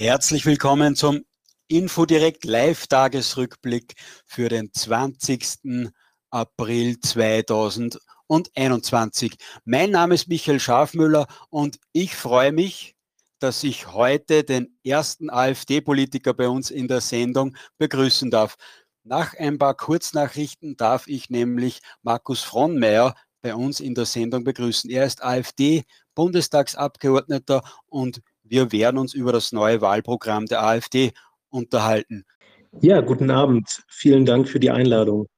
Herzlich willkommen zum Infodirekt Live-Tagesrückblick für den 20. April 2021. Mein Name ist Michael Schafmüller und ich freue mich, dass ich heute den ersten AfD-Politiker bei uns in der Sendung begrüßen darf. Nach ein paar Kurznachrichten darf ich nämlich Markus Fronmeier bei uns in der Sendung begrüßen. Er ist AfD-Bundestagsabgeordneter und wir werden uns über das neue Wahlprogramm der AfD unterhalten. Ja, guten Abend. Vielen Dank für die Einladung.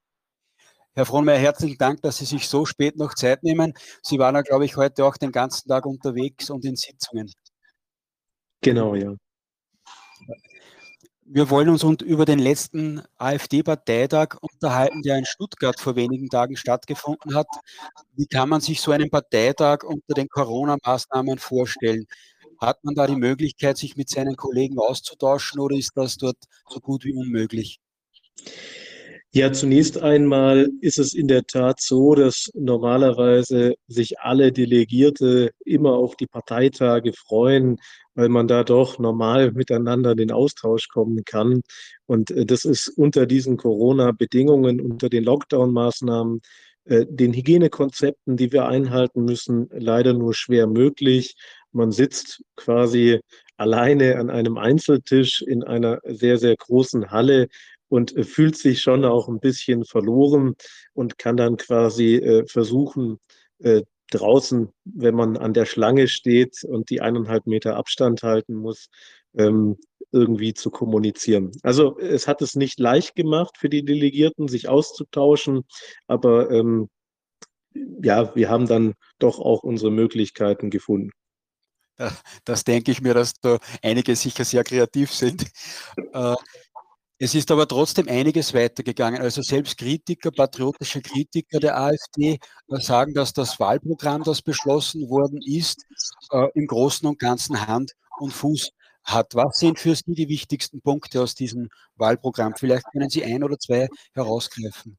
Herr Frohnmeier, herzlichen Dank, dass Sie sich so spät noch Zeit nehmen. Sie waren ja, glaube ich, heute auch den ganzen Tag unterwegs und in Sitzungen. Genau, ja. Wir wollen uns über den letzten AfD-Parteitag unterhalten, der in Stuttgart vor wenigen Tagen stattgefunden hat. Wie kann man sich so einen Parteitag unter den Corona-Maßnahmen vorstellen? Hat man da die Möglichkeit, sich mit seinen Kollegen auszutauschen oder ist das dort so gut wie unmöglich? Ja, zunächst einmal ist es in der Tat so, dass normalerweise sich alle Delegierte immer auf die Parteitage freuen, weil man da doch normal miteinander in den Austausch kommen kann. Und äh, das ist unter diesen Corona-Bedingungen, unter den Lockdown-Maßnahmen, den Hygienekonzepten, die wir einhalten müssen, leider nur schwer möglich. Man sitzt quasi alleine an einem Einzeltisch in einer sehr, sehr großen Halle und äh, fühlt sich schon auch ein bisschen verloren und kann dann quasi äh, versuchen, äh, draußen, wenn man an der Schlange steht und die eineinhalb Meter Abstand halten muss, ähm, irgendwie zu kommunizieren. Also es hat es nicht leicht gemacht für die Delegierten, sich auszutauschen, aber ähm, ja, wir haben dann doch auch unsere Möglichkeiten gefunden. Das denke ich mir, dass da einige sicher sehr kreativ sind. Äh, es ist aber trotzdem einiges weitergegangen. Also selbst Kritiker, patriotische Kritiker der AfD äh, sagen, dass das Wahlprogramm, das beschlossen worden ist, äh, im Großen und Ganzen Hand und Fuß hat. Was sind für Sie die wichtigsten Punkte aus diesem Wahlprogramm? Vielleicht können Sie ein oder zwei herausgreifen.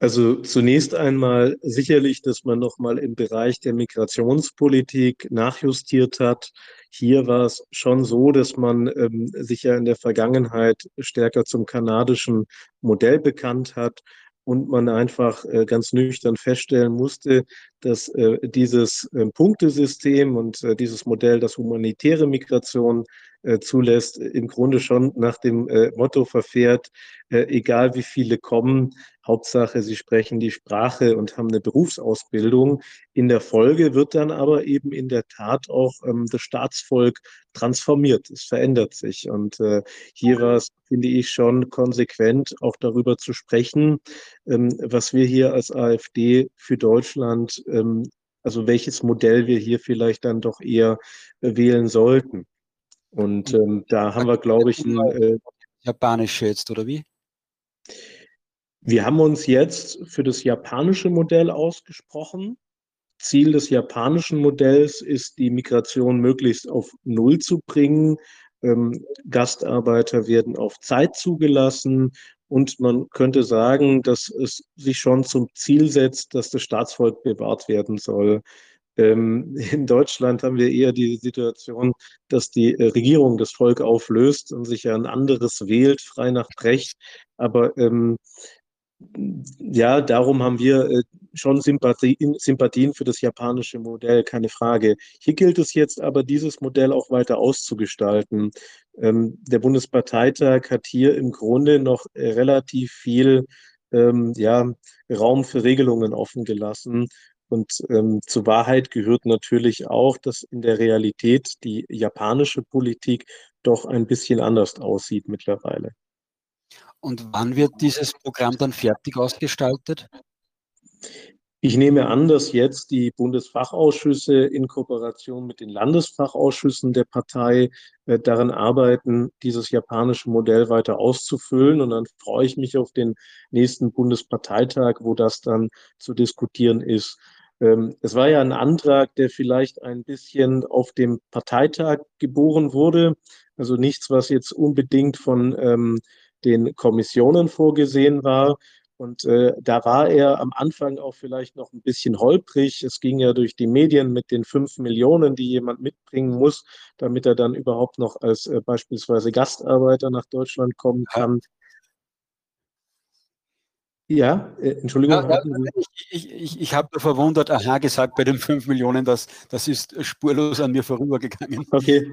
Also zunächst einmal sicherlich, dass man nochmal im Bereich der Migrationspolitik nachjustiert hat. Hier war es schon so, dass man ähm, sich ja in der Vergangenheit stärker zum kanadischen Modell bekannt hat und man einfach äh, ganz nüchtern feststellen musste, dass äh, dieses äh, Punktesystem und äh, dieses Modell, das humanitäre Migration äh, zulässt, im Grunde schon nach dem äh, Motto verfährt, äh, egal wie viele kommen, Hauptsache, sie sprechen die Sprache und haben eine Berufsausbildung. In der Folge wird dann aber eben in der Tat auch ähm, das Staatsvolk transformiert. Es verändert sich. Und äh, hier war es, finde ich, schon konsequent, auch darüber zu sprechen, ähm, was wir hier als AfD für Deutschland, ähm, also welches Modell wir hier vielleicht dann doch eher äh, wählen sollten. Und ähm, da haben wir, glaube ich, ein. Äh, Japanisch jetzt, oder wie? Wir haben uns jetzt für das japanische Modell ausgesprochen. Ziel des japanischen Modells ist, die Migration möglichst auf Null zu bringen. Ähm, Gastarbeiter werden auf Zeit zugelassen und man könnte sagen, dass es sich schon zum Ziel setzt, dass das Staatsvolk bewahrt werden soll. Ähm, in Deutschland haben wir eher die Situation, dass die äh, Regierung das Volk auflöst und sich ein anderes wählt, frei nach Recht. Aber ähm, ja, darum haben wir äh, schon Sympathien, Sympathien für das japanische Modell, keine Frage. Hier gilt es jetzt aber, dieses Modell auch weiter auszugestalten. Ähm, der Bundesparteitag hat hier im Grunde noch äh, relativ viel ähm, ja, Raum für Regelungen offen gelassen. Und ähm, zur Wahrheit gehört natürlich auch, dass in der Realität die japanische Politik doch ein bisschen anders aussieht mittlerweile. Und wann wird dieses Programm dann fertig ausgestaltet? Ich nehme an, dass jetzt die Bundesfachausschüsse in Kooperation mit den Landesfachausschüssen der Partei äh, daran arbeiten, dieses japanische Modell weiter auszufüllen. Und dann freue ich mich auf den nächsten Bundesparteitag, wo das dann zu diskutieren ist. Ähm, es war ja ein Antrag, der vielleicht ein bisschen auf dem Parteitag geboren wurde. Also nichts, was jetzt unbedingt von ähm, den Kommissionen vorgesehen war. Und äh, da war er am Anfang auch vielleicht noch ein bisschen holprig. Es ging ja durch die Medien mit den fünf Millionen, die jemand mitbringen muss, damit er dann überhaupt noch als äh, beispielsweise Gastarbeiter nach Deutschland kommen kann. Ja, äh, Entschuldigung. Ja, ich ich, ich habe verwundert, aha, gesagt bei den fünf Millionen, das, das ist spurlos an mir vorübergegangen. Okay.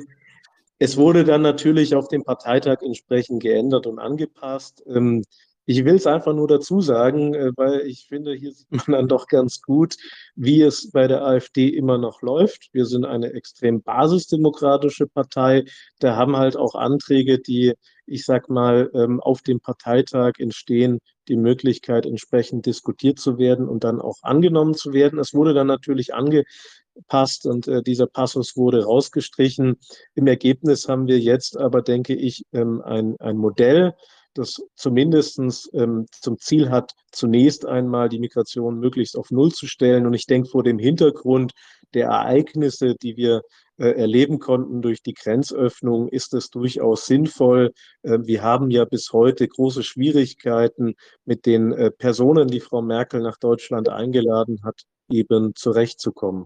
Es wurde dann natürlich auf dem Parteitag entsprechend geändert und angepasst. Ähm, ich will es einfach nur dazu sagen, äh, weil ich finde, hier sieht man dann doch ganz gut, wie es bei der AfD immer noch läuft. Wir sind eine extrem basisdemokratische Partei. Da haben halt auch Anträge, die, ich sag mal, ähm, auf dem Parteitag entstehen, die Möglichkeit, entsprechend diskutiert zu werden und dann auch angenommen zu werden. Es wurde dann natürlich angepasst und äh, dieser Passus wurde rausgestrichen. Im Ergebnis haben wir jetzt aber, denke ich, ähm, ein, ein Modell, das zumindest ähm, zum Ziel hat, zunächst einmal die Migration möglichst auf Null zu stellen. Und ich denke, vor dem Hintergrund der Ereignisse, die wir erleben konnten durch die Grenzöffnung, ist es durchaus sinnvoll. Äh, wir haben ja bis heute große Schwierigkeiten mit den äh, Personen, die Frau Merkel nach Deutschland eingeladen hat, eben zurechtzukommen.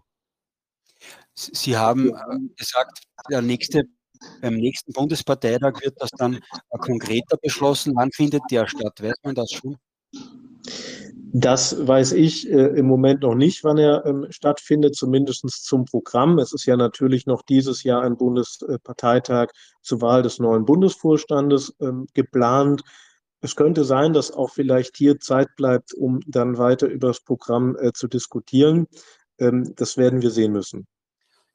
Sie haben äh, gesagt, der nächste beim nächsten Bundesparteitag wird das dann konkreter beschlossen. Wann findet der statt? Weiß man das schon? Das weiß ich äh, im Moment noch nicht, wann er ähm, stattfindet, zumindest zum Programm. Es ist ja natürlich noch dieses Jahr ein Bundesparteitag zur Wahl des neuen Bundesvorstandes ähm, geplant. Es könnte sein, dass auch vielleicht hier Zeit bleibt, um dann weiter über das Programm äh, zu diskutieren. Ähm, das werden wir sehen müssen.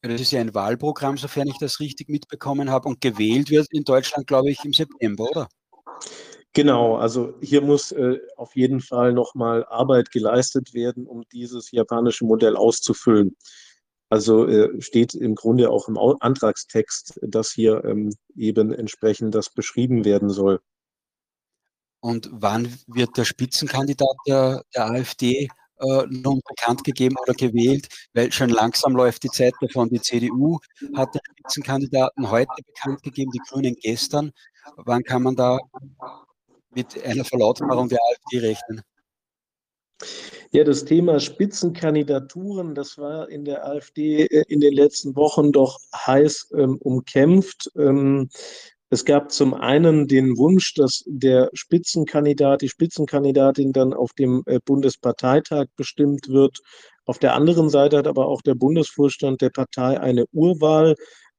Ja, das ist ja ein Wahlprogramm, sofern ich das richtig mitbekommen habe. Und gewählt wird in Deutschland, glaube ich, im September, oder? Genau, also hier muss äh, auf jeden Fall nochmal Arbeit geleistet werden, um dieses japanische Modell auszufüllen. Also äh, steht im Grunde auch im Antragstext, dass hier ähm, eben entsprechend das beschrieben werden soll. Und wann wird der Spitzenkandidat der, der AfD äh, nun bekannt gegeben oder gewählt, weil schon langsam läuft die Zeit davon. Die CDU hat den Spitzenkandidaten heute bekannt gegeben, die Grünen gestern. Wann kann man da mit einer Verlautbarung der AfD rechnen? Ja, das Thema Spitzenkandidaturen, das war in der AfD äh, in den letzten Wochen doch heiß ähm, umkämpft. Ähm, es gab zum einen den Wunsch, dass der Spitzenkandidat, die Spitzenkandidatin dann auf dem äh, Bundesparteitag bestimmt wird. Auf der anderen Seite hat aber auch der Bundesvorstand der Partei eine Urwahl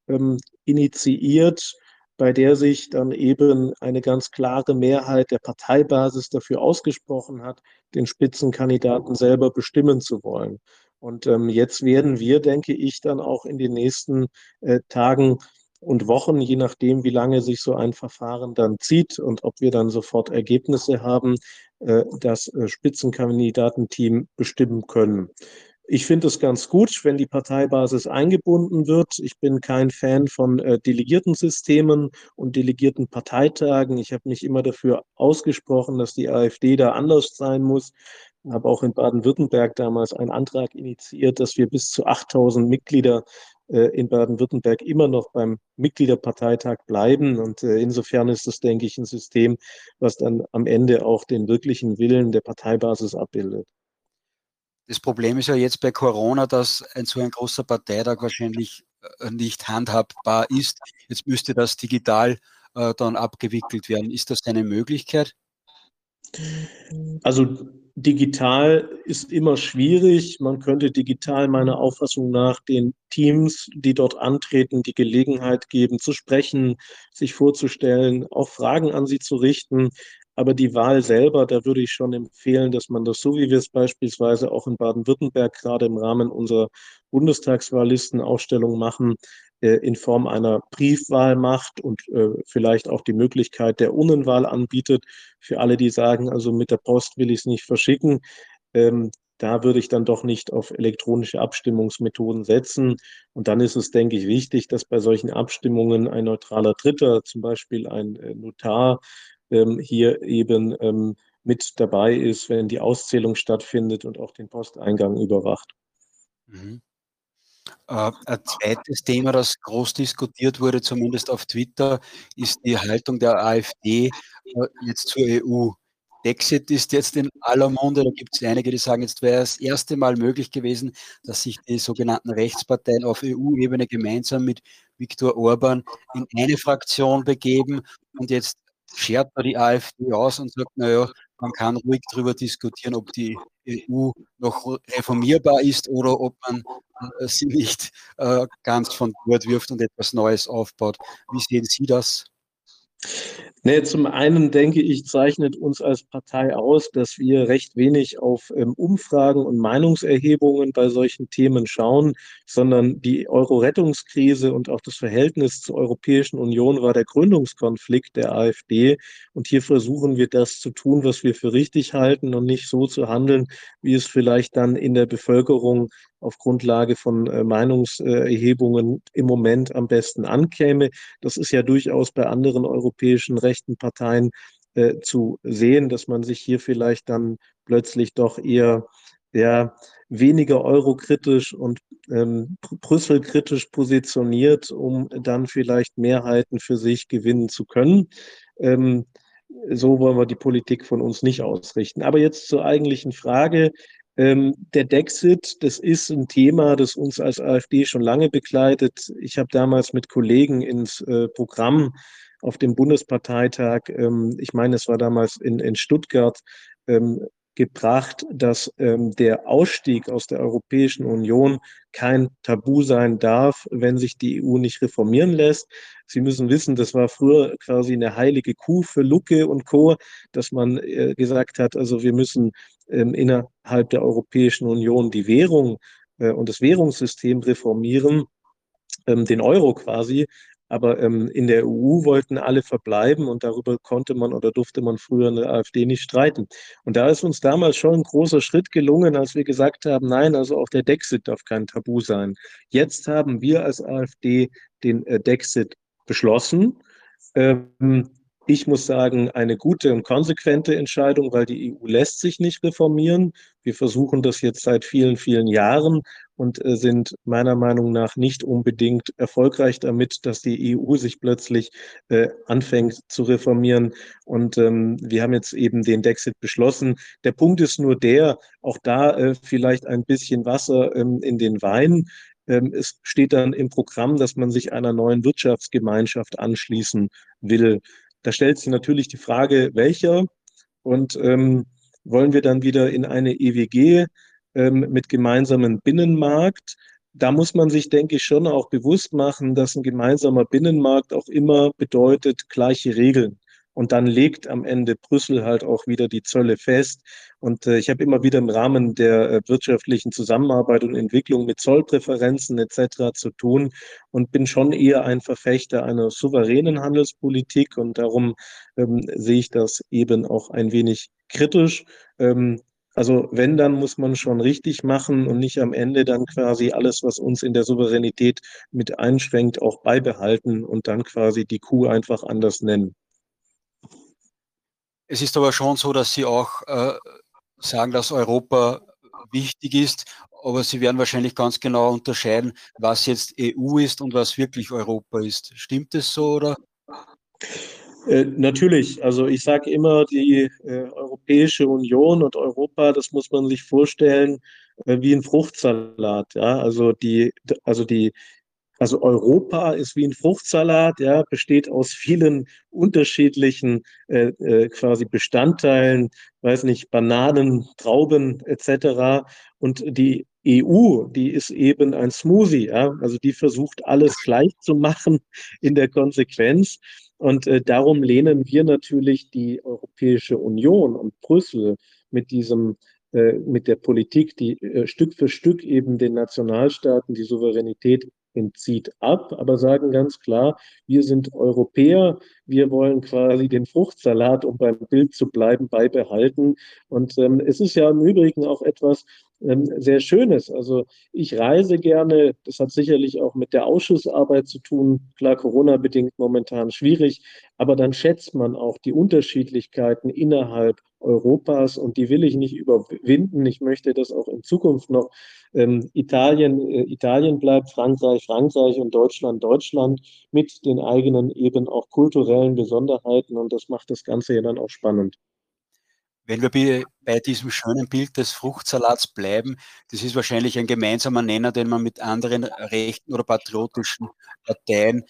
ähm, initiiert, bei der sich dann eben eine ganz klare Mehrheit der Parteibasis dafür ausgesprochen hat, den Spitzenkandidaten selber bestimmen zu wollen. Und ähm, jetzt werden wir, denke ich, dann auch in den nächsten äh, Tagen und Wochen, je nachdem, wie lange sich so ein Verfahren dann zieht und ob wir dann sofort Ergebnisse haben, äh, das äh, Spitzenkandidatenteam bestimmen können. Ich finde es ganz gut, wenn die Parteibasis eingebunden wird. Ich bin kein Fan von äh, Delegiertensystemen und delegierten Parteitagen. Ich habe mich immer dafür ausgesprochen, dass die AfD da anders sein muss. Ich habe auch in Baden-Württemberg damals einen Antrag initiiert, dass wir bis zu 8000 Mitglieder äh, in Baden-Württemberg immer noch beim Mitgliederparteitag bleiben. Und äh, insofern ist das, denke ich, ein System, was dann am Ende auch den wirklichen Willen der Parteibasis abbildet. Das Problem ist ja jetzt bei Corona, dass ein so ein großer Parteitag wahrscheinlich äh, nicht handhabbar ist. Jetzt müsste das digital äh, dann abgewickelt werden. Ist das eine Möglichkeit? Also digital ist immer schwierig. Man könnte digital meiner Auffassung nach den Teams, die dort antreten, die Gelegenheit geben, zu sprechen, sich vorzustellen, auch Fragen an sie zu richten. Aber die Wahl selber, da würde ich schon empfehlen, dass man das so, wie wir es beispielsweise auch in Baden-Württemberg gerade im Rahmen unserer Bundestagswahllistenausstellung machen, äh, in Form einer Briefwahl macht und äh, vielleicht auch die Möglichkeit der Urnenwahl anbietet. Für alle, die sagen, also mit der Post will ich es nicht verschicken, ähm, da würde ich dann doch nicht auf elektronische Abstimmungsmethoden setzen. Und dann ist es, denke ich, wichtig, dass bei solchen Abstimmungen ein neutraler Dritter, zum Beispiel ein äh, Notar, hier eben ähm, mit dabei ist, wenn die Auszählung stattfindet und auch den Posteingang überwacht. Mhm. Äh, ein zweites Thema, das groß diskutiert wurde, zumindest auf Twitter, ist die Haltung der AfD äh, jetzt zur EU. Dexit ist jetzt in aller Munde. Da gibt es einige, die sagen, jetzt wäre es das erste Mal möglich gewesen, dass sich die sogenannten Rechtsparteien auf EU-Ebene gemeinsam mit Viktor Orban in eine Fraktion begeben. Und jetzt schert da die AfD aus und sagt, naja, man kann ruhig darüber diskutieren, ob die EU noch reformierbar ist oder ob man äh, sie nicht äh, ganz von Bord wirft und etwas Neues aufbaut. Wie sehen Sie das? Nee, zum einen denke ich, zeichnet uns als Partei aus, dass wir recht wenig auf ähm, Umfragen und Meinungserhebungen bei solchen Themen schauen, sondern die Euro-Rettungskrise und auch das Verhältnis zur Europäischen Union war der Gründungskonflikt der AfD. Und hier versuchen wir das zu tun, was wir für richtig halten und nicht so zu handeln, wie es vielleicht dann in der Bevölkerung auf Grundlage von äh, Meinungserhebungen im Moment am besten ankäme. Das ist ja durchaus bei anderen europäischen rechten Parteien äh, zu sehen, dass man sich hier vielleicht dann plötzlich doch eher ja, weniger eurokritisch und ähm, Brüssel-kritisch positioniert, um dann vielleicht Mehrheiten für sich gewinnen zu können. Ähm, so wollen wir die Politik von uns nicht ausrichten. Aber jetzt zur eigentlichen Frage. Ähm, der Dexit, das ist ein Thema, das uns als AfD schon lange begleitet. Ich habe damals mit Kollegen ins äh, Programm auf dem Bundesparteitag, ähm, ich meine, es war damals in, in Stuttgart, ähm, gebracht, dass ähm, der Ausstieg aus der Europäischen Union kein Tabu sein darf, wenn sich die EU nicht reformieren lässt. Sie müssen wissen, das war früher quasi eine heilige Kuh für Lucke und Co., dass man äh, gesagt hat, also wir müssen innerhalb der Europäischen Union die Währung äh, und das Währungssystem reformieren, ähm, den Euro quasi. Aber ähm, in der EU wollten alle verbleiben und darüber konnte man oder durfte man früher in der AfD nicht streiten. Und da ist uns damals schon ein großer Schritt gelungen, als wir gesagt haben, nein, also auch der Dexit darf kein Tabu sein. Jetzt haben wir als AfD den äh, Dexit beschlossen. Ähm, ich muss sagen, eine gute und konsequente Entscheidung, weil die EU lässt sich nicht reformieren. Wir versuchen das jetzt seit vielen, vielen Jahren und äh, sind meiner Meinung nach nicht unbedingt erfolgreich damit, dass die EU sich plötzlich äh, anfängt zu reformieren. Und ähm, wir haben jetzt eben den Dexit beschlossen. Der Punkt ist nur der, auch da äh, vielleicht ein bisschen Wasser ähm, in den Wein. Ähm, es steht dann im Programm, dass man sich einer neuen Wirtschaftsgemeinschaft anschließen will. Da stellt sich natürlich die Frage, welcher und ähm, wollen wir dann wieder in eine EWG ähm, mit gemeinsamen Binnenmarkt? Da muss man sich, denke ich, schon auch bewusst machen, dass ein gemeinsamer Binnenmarkt auch immer bedeutet gleiche Regeln. Und dann legt am Ende Brüssel halt auch wieder die Zölle fest. Und äh, ich habe immer wieder im Rahmen der äh, wirtschaftlichen Zusammenarbeit und Entwicklung mit Zollpräferenzen etc. zu tun und bin schon eher ein Verfechter einer souveränen Handelspolitik. Und darum ähm, sehe ich das eben auch ein wenig kritisch. Ähm, also wenn, dann muss man schon richtig machen und nicht am Ende dann quasi alles, was uns in der Souveränität mit einschränkt, auch beibehalten und dann quasi die Kuh einfach anders nennen. Es ist aber schon so, dass Sie auch äh, sagen, dass Europa wichtig ist, aber Sie werden wahrscheinlich ganz genau unterscheiden, was jetzt EU ist und was wirklich Europa ist. Stimmt es so oder? Äh, natürlich, also ich sage immer, die äh, Europäische Union und Europa, das muss man sich vorstellen äh, wie ein Fruchtsalat. Ja? Also die, also die also Europa ist wie ein Fruchtsalat, ja, besteht aus vielen unterschiedlichen äh, äh, quasi Bestandteilen, weiß nicht, Bananen, Trauben etc. Und die EU, die ist eben ein Smoothie, ja, also die versucht alles gleich zu machen in der Konsequenz. Und äh, darum lehnen wir natürlich die Europäische Union und Brüssel mit diesem äh, mit der Politik, die äh, Stück für Stück eben den Nationalstaaten die Souveränität entzieht ab, aber sagen ganz klar, wir sind Europäer, wir wollen quasi den Fruchtsalat, um beim Bild zu bleiben, beibehalten. Und ähm, es ist ja im Übrigen auch etwas ähm, sehr Schönes. Also ich reise gerne, das hat sicherlich auch mit der Ausschussarbeit zu tun, klar Corona-bedingt momentan schwierig, aber dann schätzt man auch die Unterschiedlichkeiten innerhalb Europas und die will ich nicht überwinden. Ich möchte, dass auch in Zukunft noch ähm, Italien äh, Italien bleibt, Frankreich Frankreich und Deutschland Deutschland mit den eigenen eben auch kulturellen Besonderheiten und das macht das Ganze ja dann auch spannend. Wenn wir bei diesem schönen Bild des Fruchtsalats bleiben, das ist wahrscheinlich ein gemeinsamer Nenner, den man mit anderen rechten oder patriotischen Parteien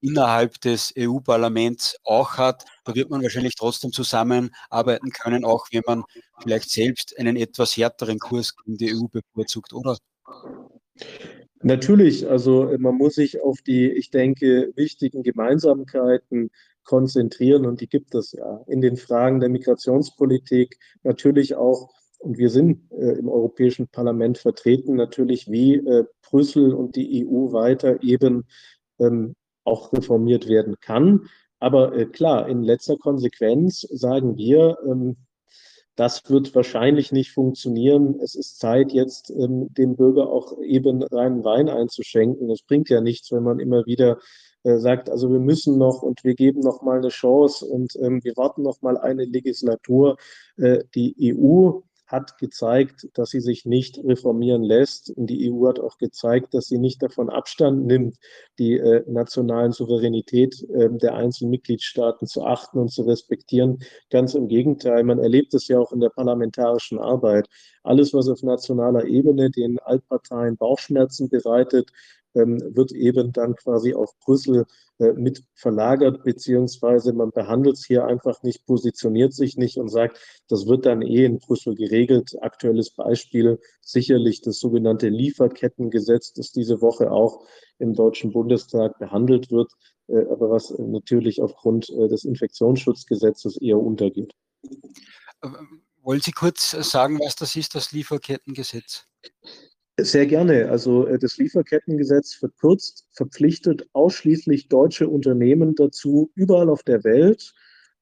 innerhalb des EU-Parlaments auch hat. Da wird man wahrscheinlich trotzdem zusammenarbeiten können, auch wenn man vielleicht selbst einen etwas härteren Kurs in die EU bevorzugt, oder? Natürlich, also äh, man muss sich auf die, ich denke, wichtigen Gemeinsamkeiten konzentrieren und die gibt es ja in den Fragen der Migrationspolitik, natürlich auch, und wir sind äh, im Europäischen Parlament vertreten, natürlich wie äh, Brüssel und die EU weiter eben ähm, auch reformiert werden kann. Aber äh, klar, in letzter Konsequenz sagen wir, ähm, das wird wahrscheinlich nicht funktionieren. Es ist Zeit, jetzt ähm, dem Bürger auch eben reinen Wein einzuschenken. Es bringt ja nichts, wenn man immer wieder äh, sagt, also wir müssen noch und wir geben noch mal eine Chance und ähm, wir warten noch mal eine Legislatur. Äh, die EU hat gezeigt, dass sie sich nicht reformieren lässt. Und die EU hat auch gezeigt, dass sie nicht davon Abstand nimmt, die äh, nationalen Souveränität äh, der einzelnen Mitgliedstaaten zu achten und zu respektieren. Ganz im Gegenteil, man erlebt es ja auch in der parlamentarischen Arbeit. Alles, was auf nationaler Ebene den Altparteien Bauchschmerzen bereitet, wird eben dann quasi auf Brüssel äh, mit verlagert, beziehungsweise man behandelt es hier einfach nicht, positioniert sich nicht und sagt, das wird dann eh in Brüssel geregelt. Aktuelles Beispiel sicherlich das sogenannte Lieferkettengesetz, das diese Woche auch im Deutschen Bundestag behandelt wird, äh, aber was natürlich aufgrund äh, des Infektionsschutzgesetzes eher untergeht. Wollen Sie kurz sagen, was das ist, das Lieferkettengesetz? Sehr gerne. Also äh, das Lieferkettengesetz verkürzt, verpflichtet ausschließlich deutsche Unternehmen dazu, überall auf der Welt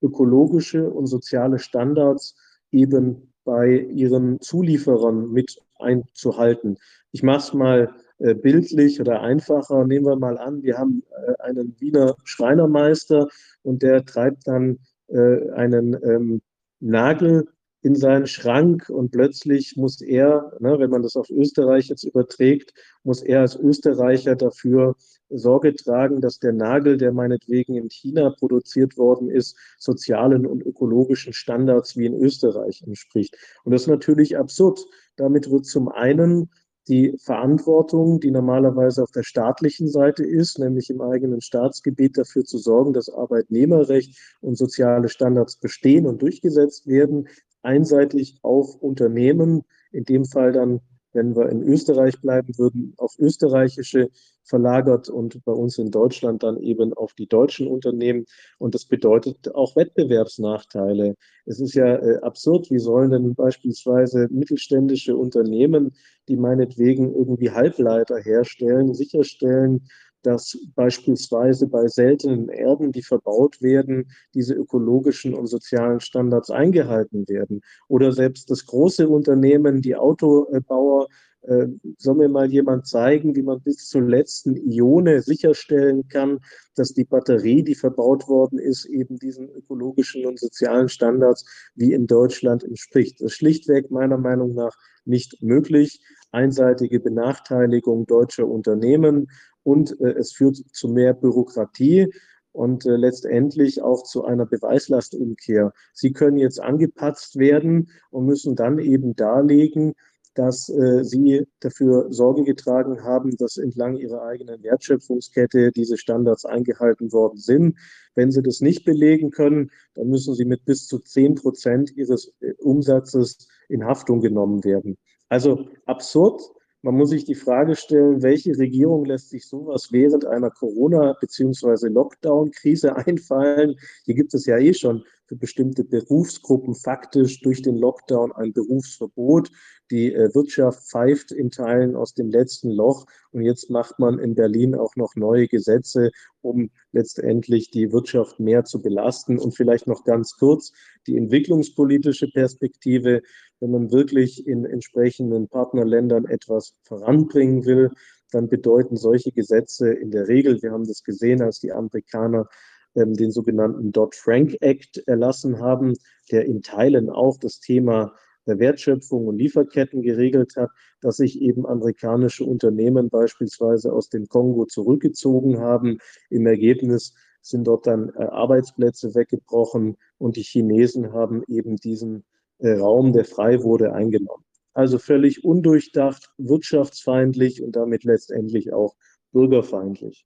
ökologische und soziale Standards eben bei ihren Zulieferern mit einzuhalten. Ich mache es mal äh, bildlich oder einfacher. Nehmen wir mal an, wir haben äh, einen Wiener Schreinermeister und der treibt dann einen ähm, Nagel in seinen Schrank und plötzlich muss er, ne, wenn man das auf Österreich jetzt überträgt, muss er als Österreicher dafür Sorge tragen, dass der Nagel, der meinetwegen in China produziert worden ist, sozialen und ökologischen Standards wie in Österreich entspricht. Und das ist natürlich absurd. Damit wird zum einen die Verantwortung, die normalerweise auf der staatlichen Seite ist, nämlich im eigenen Staatsgebiet dafür zu sorgen, dass Arbeitnehmerrecht und soziale Standards bestehen und durchgesetzt werden, einseitig auf Unternehmen, in dem Fall dann, wenn wir in Österreich bleiben würden, auf österreichische verlagert und bei uns in Deutschland dann eben auf die deutschen Unternehmen. Und das bedeutet auch Wettbewerbsnachteile. Es ist ja äh, absurd, wie sollen denn beispielsweise mittelständische Unternehmen, die meinetwegen irgendwie Halbleiter herstellen, sicherstellen, dass beispielsweise bei seltenen Erden, die verbaut werden, diese ökologischen und sozialen Standards eingehalten werden. Oder selbst das große Unternehmen, die Autobauer, äh, soll mir mal jemand zeigen, wie man bis zur letzten Ione sicherstellen kann, dass die Batterie, die verbaut worden ist, eben diesen ökologischen und sozialen Standards wie in Deutschland entspricht. Das ist schlichtweg meiner Meinung nach nicht möglich. Einseitige Benachteiligung deutscher Unternehmen und äh, es führt zu mehr Bürokratie und äh, letztendlich auch zu einer Beweislastumkehr. Sie können jetzt angepatzt werden und müssen dann eben darlegen, dass äh, sie dafür Sorge getragen haben, dass entlang ihrer eigenen Wertschöpfungskette diese Standards eingehalten worden sind. Wenn sie das nicht belegen können, dann müssen sie mit bis zu zehn Prozent ihres äh, Umsatzes in Haftung genommen werden. Also absurd, man muss sich die Frage stellen, welche Regierung lässt sich sowas während einer Corona- bzw. Lockdown-Krise einfallen? Hier gibt es ja eh schon für bestimmte Berufsgruppen faktisch durch den Lockdown ein Berufsverbot. Die äh, Wirtschaft pfeift in Teilen aus dem letzten Loch und jetzt macht man in Berlin auch noch neue Gesetze, um letztendlich die Wirtschaft mehr zu belasten. Und vielleicht noch ganz kurz die entwicklungspolitische Perspektive wenn man wirklich in entsprechenden Partnerländern etwas voranbringen will, dann bedeuten solche Gesetze in der Regel, wir haben das gesehen, als die Amerikaner ähm, den sogenannten Dodd-Frank Act erlassen haben, der in Teilen auch das Thema der Wertschöpfung und Lieferketten geregelt hat, dass sich eben amerikanische Unternehmen beispielsweise aus dem Kongo zurückgezogen haben. Im Ergebnis sind dort dann äh, Arbeitsplätze weggebrochen und die Chinesen haben eben diesen Raum, der frei wurde, eingenommen. Also völlig undurchdacht, wirtschaftsfeindlich und damit letztendlich auch bürgerfeindlich.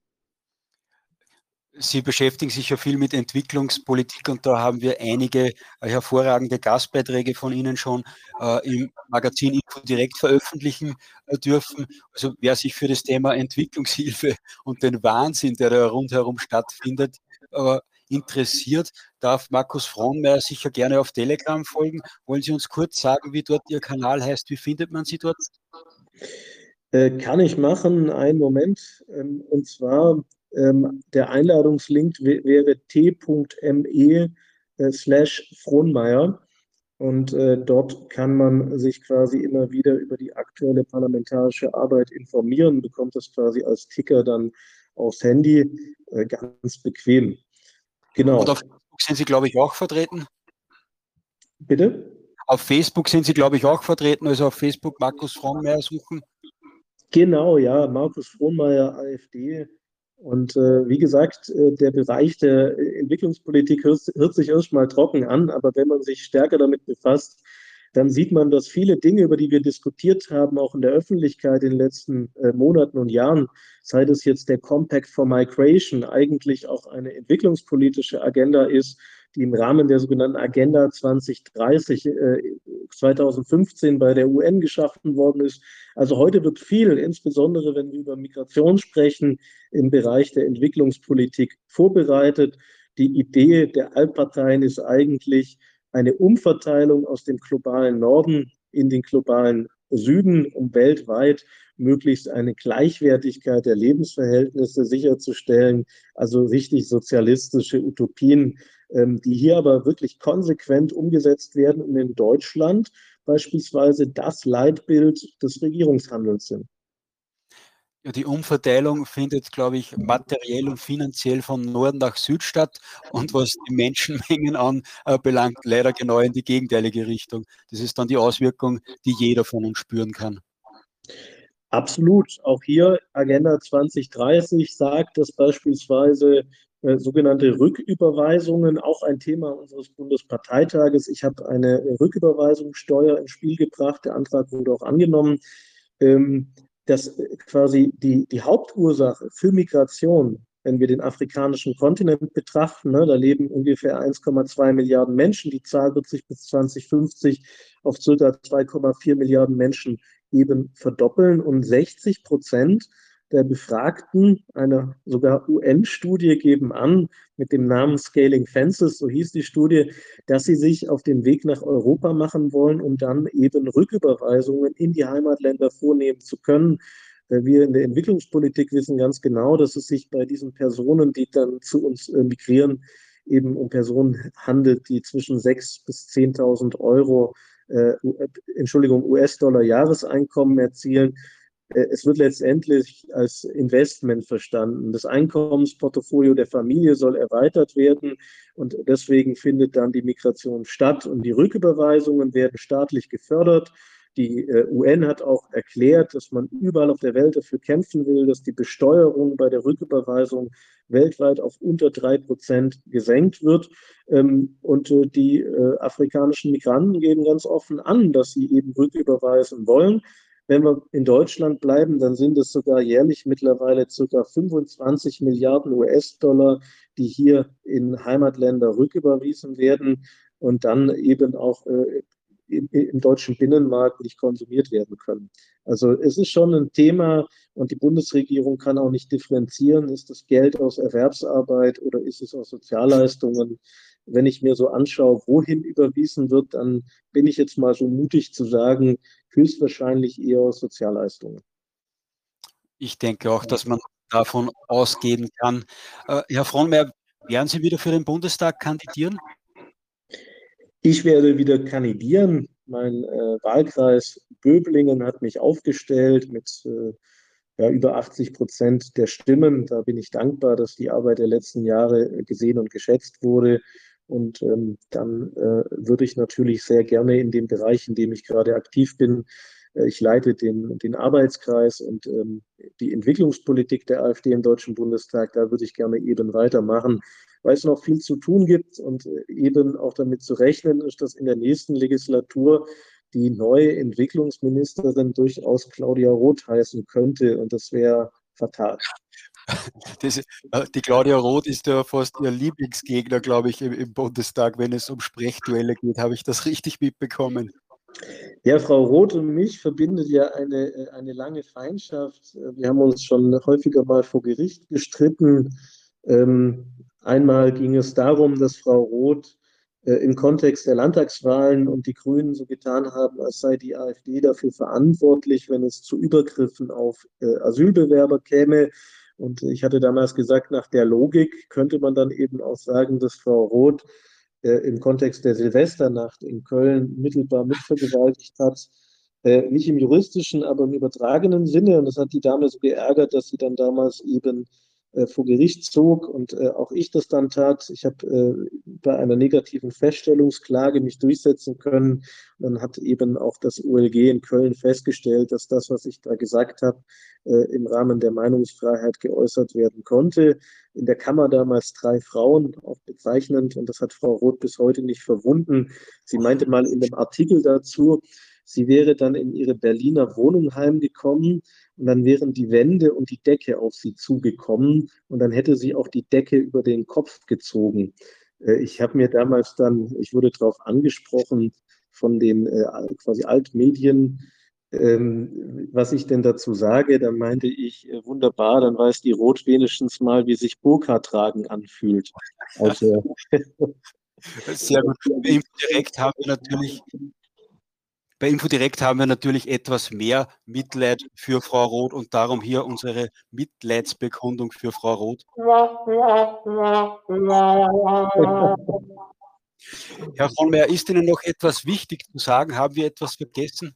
Sie beschäftigen sich ja viel mit Entwicklungspolitik und da haben wir einige äh, hervorragende Gastbeiträge von Ihnen schon äh, im Magazin Info direkt veröffentlichen äh, dürfen. Also wer sich für das Thema Entwicklungshilfe und den Wahnsinn, der da rundherum stattfindet, äh, interessiert, darf Markus Frohnmeier sicher gerne auf Telegram folgen. Wollen Sie uns kurz sagen, wie dort Ihr Kanal heißt? Wie findet man Sie dort? Äh, kann ich machen, einen Moment. Ähm, und zwar ähm, der Einladungslink wäre t.me äh, slash Frohnmeier. Und äh, dort kann man sich quasi immer wieder über die aktuelle parlamentarische Arbeit informieren, bekommt das quasi als Ticker dann aufs Handy, ganz bequem. Genau. Und auf Facebook sind Sie, glaube ich, auch vertreten? Bitte? Auf Facebook sind Sie, glaube ich, auch vertreten, also auf Facebook Markus Frohnmeier suchen. Genau, ja, Markus Frohnmeier, AfD, und äh, wie gesagt, äh, der Bereich der Entwicklungspolitik hört, hört sich erstmal trocken an, aber wenn man sich stärker damit befasst, dann sieht man, dass viele Dinge, über die wir diskutiert haben, auch in der Öffentlichkeit in den letzten äh, Monaten und Jahren, sei es jetzt der Compact for Migration, eigentlich auch eine entwicklungspolitische Agenda ist, die im Rahmen der sogenannten Agenda 2030 äh, 2015 bei der UN geschaffen worden ist. Also heute wird viel, insbesondere wenn wir über Migration sprechen, im Bereich der Entwicklungspolitik vorbereitet. Die Idee der Altparteien ist eigentlich eine Umverteilung aus dem globalen Norden in den globalen Süden, um weltweit möglichst eine Gleichwertigkeit der Lebensverhältnisse sicherzustellen, also richtig sozialistische Utopien, ähm, die hier aber wirklich konsequent umgesetzt werden und in Deutschland beispielsweise das Leitbild des Regierungshandels sind. Ja, die Umverteilung findet, glaube ich, materiell und finanziell von Norden nach Süd statt und was die Menschenmengen anbelangt, äh, leider genau in die gegenteilige Richtung. Das ist dann die Auswirkung, die jeder von uns spüren kann. Absolut. Auch hier Agenda 2030 sagt, dass beispielsweise äh, sogenannte Rücküberweisungen auch ein Thema unseres Bundesparteitages. Ich habe eine Rücküberweisungssteuer ins Spiel gebracht. Der Antrag wurde auch angenommen. Ähm, dass äh, quasi die, die Hauptursache für Migration, wenn wir den afrikanischen Kontinent betrachten, ne, da leben ungefähr 1,2 Milliarden Menschen. Die Zahl wird sich bis 2050 auf circa 2,4 Milliarden Menschen eben verdoppeln und 60 Prozent der Befragten einer sogar UN-Studie geben an, mit dem Namen Scaling Fences, so hieß die Studie, dass sie sich auf den Weg nach Europa machen wollen, um dann eben Rücküberweisungen in die Heimatländer vornehmen zu können. Wir in der Entwicklungspolitik wissen ganz genau, dass es sich bei diesen Personen, die dann zu uns äh, migrieren, eben um Personen handelt, die zwischen 6.000 bis 10.000 Euro, äh, Entschuldigung, US-Dollar Jahreseinkommen erzielen. Äh, es wird letztendlich als Investment verstanden. Das Einkommensportfolio der Familie soll erweitert werden und deswegen findet dann die Migration statt und die Rücküberweisungen werden staatlich gefördert. Die äh, UN hat auch erklärt, dass man überall auf der Welt dafür kämpfen will, dass die Besteuerung bei der Rücküberweisung weltweit auf unter drei Prozent gesenkt wird. Ähm, und äh, die afrikanischen Migranten geben ganz offen an, dass sie eben rücküberweisen wollen. Wenn wir in Deutschland bleiben, dann sind es sogar jährlich mittlerweile ca. 25 Milliarden US-Dollar, die hier in Heimatländer rücküberwiesen werden und dann eben auch äh, im, im, deutschen Binnenmarkt nicht konsumiert werden können. Also es ist schon ein Thema und die Bundesregierung kann auch nicht differenzieren, ist das Geld aus Erwerbsarbeit oder ist es aus Sozialleistungen. Wenn ich mir so anschaue, wohin überwiesen wird, dann bin ich jetzt mal so mutig zu sagen, höchstwahrscheinlich eher aus Sozialleistungen. Ich denke auch, dass man davon ausgehen kann. Äh, Herr Frohnmeier, werden Sie wieder für den Bundestag kandidieren? Ich werde wieder kandidieren. Mein äh, Wahlkreis Böblingen hat mich aufgestellt mit äh, ja, über 80 Prozent der Stimmen. Da bin ich dankbar, dass die Arbeit der letzten Jahre gesehen und geschätzt wurde. Und ähm, dann äh, würde ich natürlich sehr gerne in dem Bereich, in dem ich gerade aktiv bin, Äh, ich leite den, den Arbeitskreis und ähm, die Entwicklungspolitik der AfD im Deutschen Bundestag. Da würde ich gerne eben weitermachen, weil es noch viel zu tun gibt und äh, eben auch damit zu rechnen ist, dass in der nächsten Legislatur die neue Entwicklungsministerin durchaus Claudia Roth heißen könnte. Und das wäre fatal. Das, äh, die Claudia Roth ist ja fast ihr Lieblingsgegner, glaube ich, im, im Bundestag, wenn es um Sprechduelle geht. Habe ich das richtig mitbekommen? Ja, Frau Roth und mich verbindet ja eine, äh, eine lange Feindschaft. Wir haben uns schon häufiger mal vor Gericht gestritten. Ähm, einmal ging es darum, dass Frau Roth äh, im Kontext der Landtagswahlen und die Grünen so getan haben, als sei die AfD dafür verantwortlich, wenn es zu Übergriffen auf Asylbewerber käme. Und ich hatte damals gesagt, nach der Logik könnte man dann eben auch sagen, dass Frau Roth äh, im Kontext der Silvesternacht in Köln mittelbar mitvergewaltigt hat. Äh, nicht im juristischen, aber im übertragenen Sinne. Und das hat die Dame so geärgert, dass sie dann damals eben vor Gericht zog und äh, auch ich das dann tat. Ich habe äh, bei einer negativen Feststellungsklage mich durchsetzen können. dann hat eben auch das OLG in Köln festgestellt, dass das, was ich da gesagt habe, äh, im Rahmen der Meinungsfreiheit geäußert werden konnte. In der Kammer damals drei Frauen, auch bezeichnend, und das hat Frau Roth bis heute nicht verwunden. Sie meinte mal in dem Artikel dazu, sie wäre dann in ihre Berliner Wohnung heimgekommen und dann wären die Wände und die Decke auf sie zugekommen und dann hätte sie auch die Decke über den Kopf gezogen. Äh, ich habe mir damals dann, ich wurde darauf angesprochen von den äh, quasi Altmedien, ähm, was ich denn dazu sage, dann meinte ich, äh, wunderbar, dann weiß die Rot wenigstens mal, wie sich Burka tragen anfühlt. Also, Sehr gut. Direkt haben wir natürlich bei Infodirekt haben wir natürlich etwas mehr Mitleid für Frau Roth und darum hier unsere Mitleidsbekundung für Frau Roth. Herr von Meyer, ist Ihnen noch etwas wichtig zu sagen? Haben wir etwas vergessen?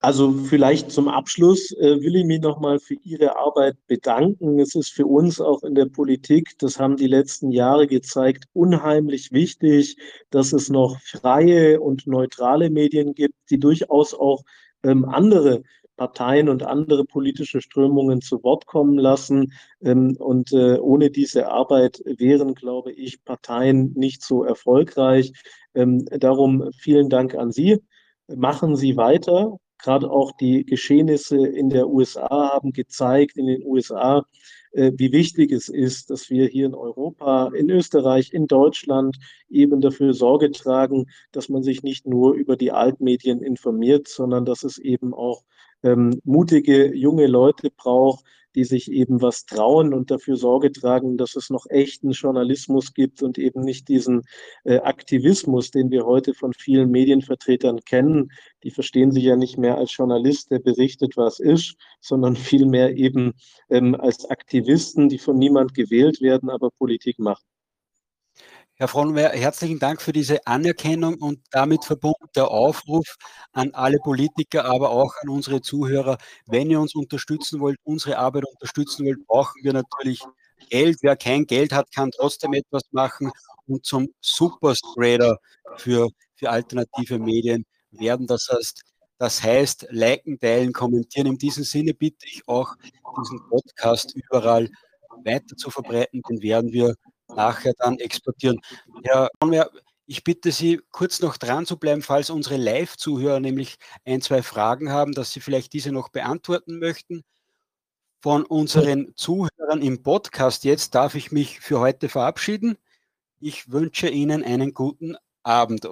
Also vielleicht zum Abschluss äh, will ich mich nochmal für Ihre Arbeit bedanken. Es ist für uns auch in der Politik, das haben die letzten Jahre gezeigt, unheimlich wichtig, dass es noch freie und neutrale Medien gibt, die durchaus auch ähm, andere Parteien und andere politische Strömungen zu Wort kommen lassen. Ähm, und äh, ohne diese Arbeit wären, glaube ich, Parteien nicht so erfolgreich. Ähm, darum vielen Dank an Sie. Machen Sie weiter. Gerade auch die Geschehnisse in der USA haben gezeigt, in den USA, äh, wie wichtig es ist, dass wir hier in Europa, in Österreich, in Deutschland eben dafür Sorge tragen, dass man sich nicht nur über die Altmedien informiert, sondern dass es eben auch ähm, mutige junge Leute braucht, die sich eben was trauen und dafür Sorge tragen, dass es noch echten Journalismus gibt und eben nicht diesen äh, Aktivismus, den wir heute von vielen Medienvertretern kennen. Die verstehen sich ja nicht mehr als Journalist, der berichtet, was ist, sondern vielmehr eben ähm, als Aktivisten, die von niemand gewählt werden, aber Politik machen. Herr Frohnmeier, herzlichen Dank für diese Anerkennung und damit verbunden der Aufruf an alle Politiker, aber auch an unsere Zuhörer. Wenn ihr uns unterstützen wollt, unsere Arbeit unterstützen wollt, brauchen wir natürlich Geld. Wer kein Geld hat, kann trotzdem etwas machen und zum Superspreader für, für alternative Medien werden. Das heißt, das heißt, liken, teilen, kommentieren. In diesem Sinne bitte ich auch, diesen Podcast überall weiter zu verbreiten. Den werden wir nachher dann exportieren. Herr ich bitte Sie, kurz noch dran zu bleiben, falls unsere Live-Zuhörer nämlich ein, zwei Fragen haben, dass Sie vielleicht diese noch beantworten möchten. Von unseren Zuhörern im Podcast jetzt darf ich mich für heute verabschieden. Ich wünsche Ihnen einen guten Abend.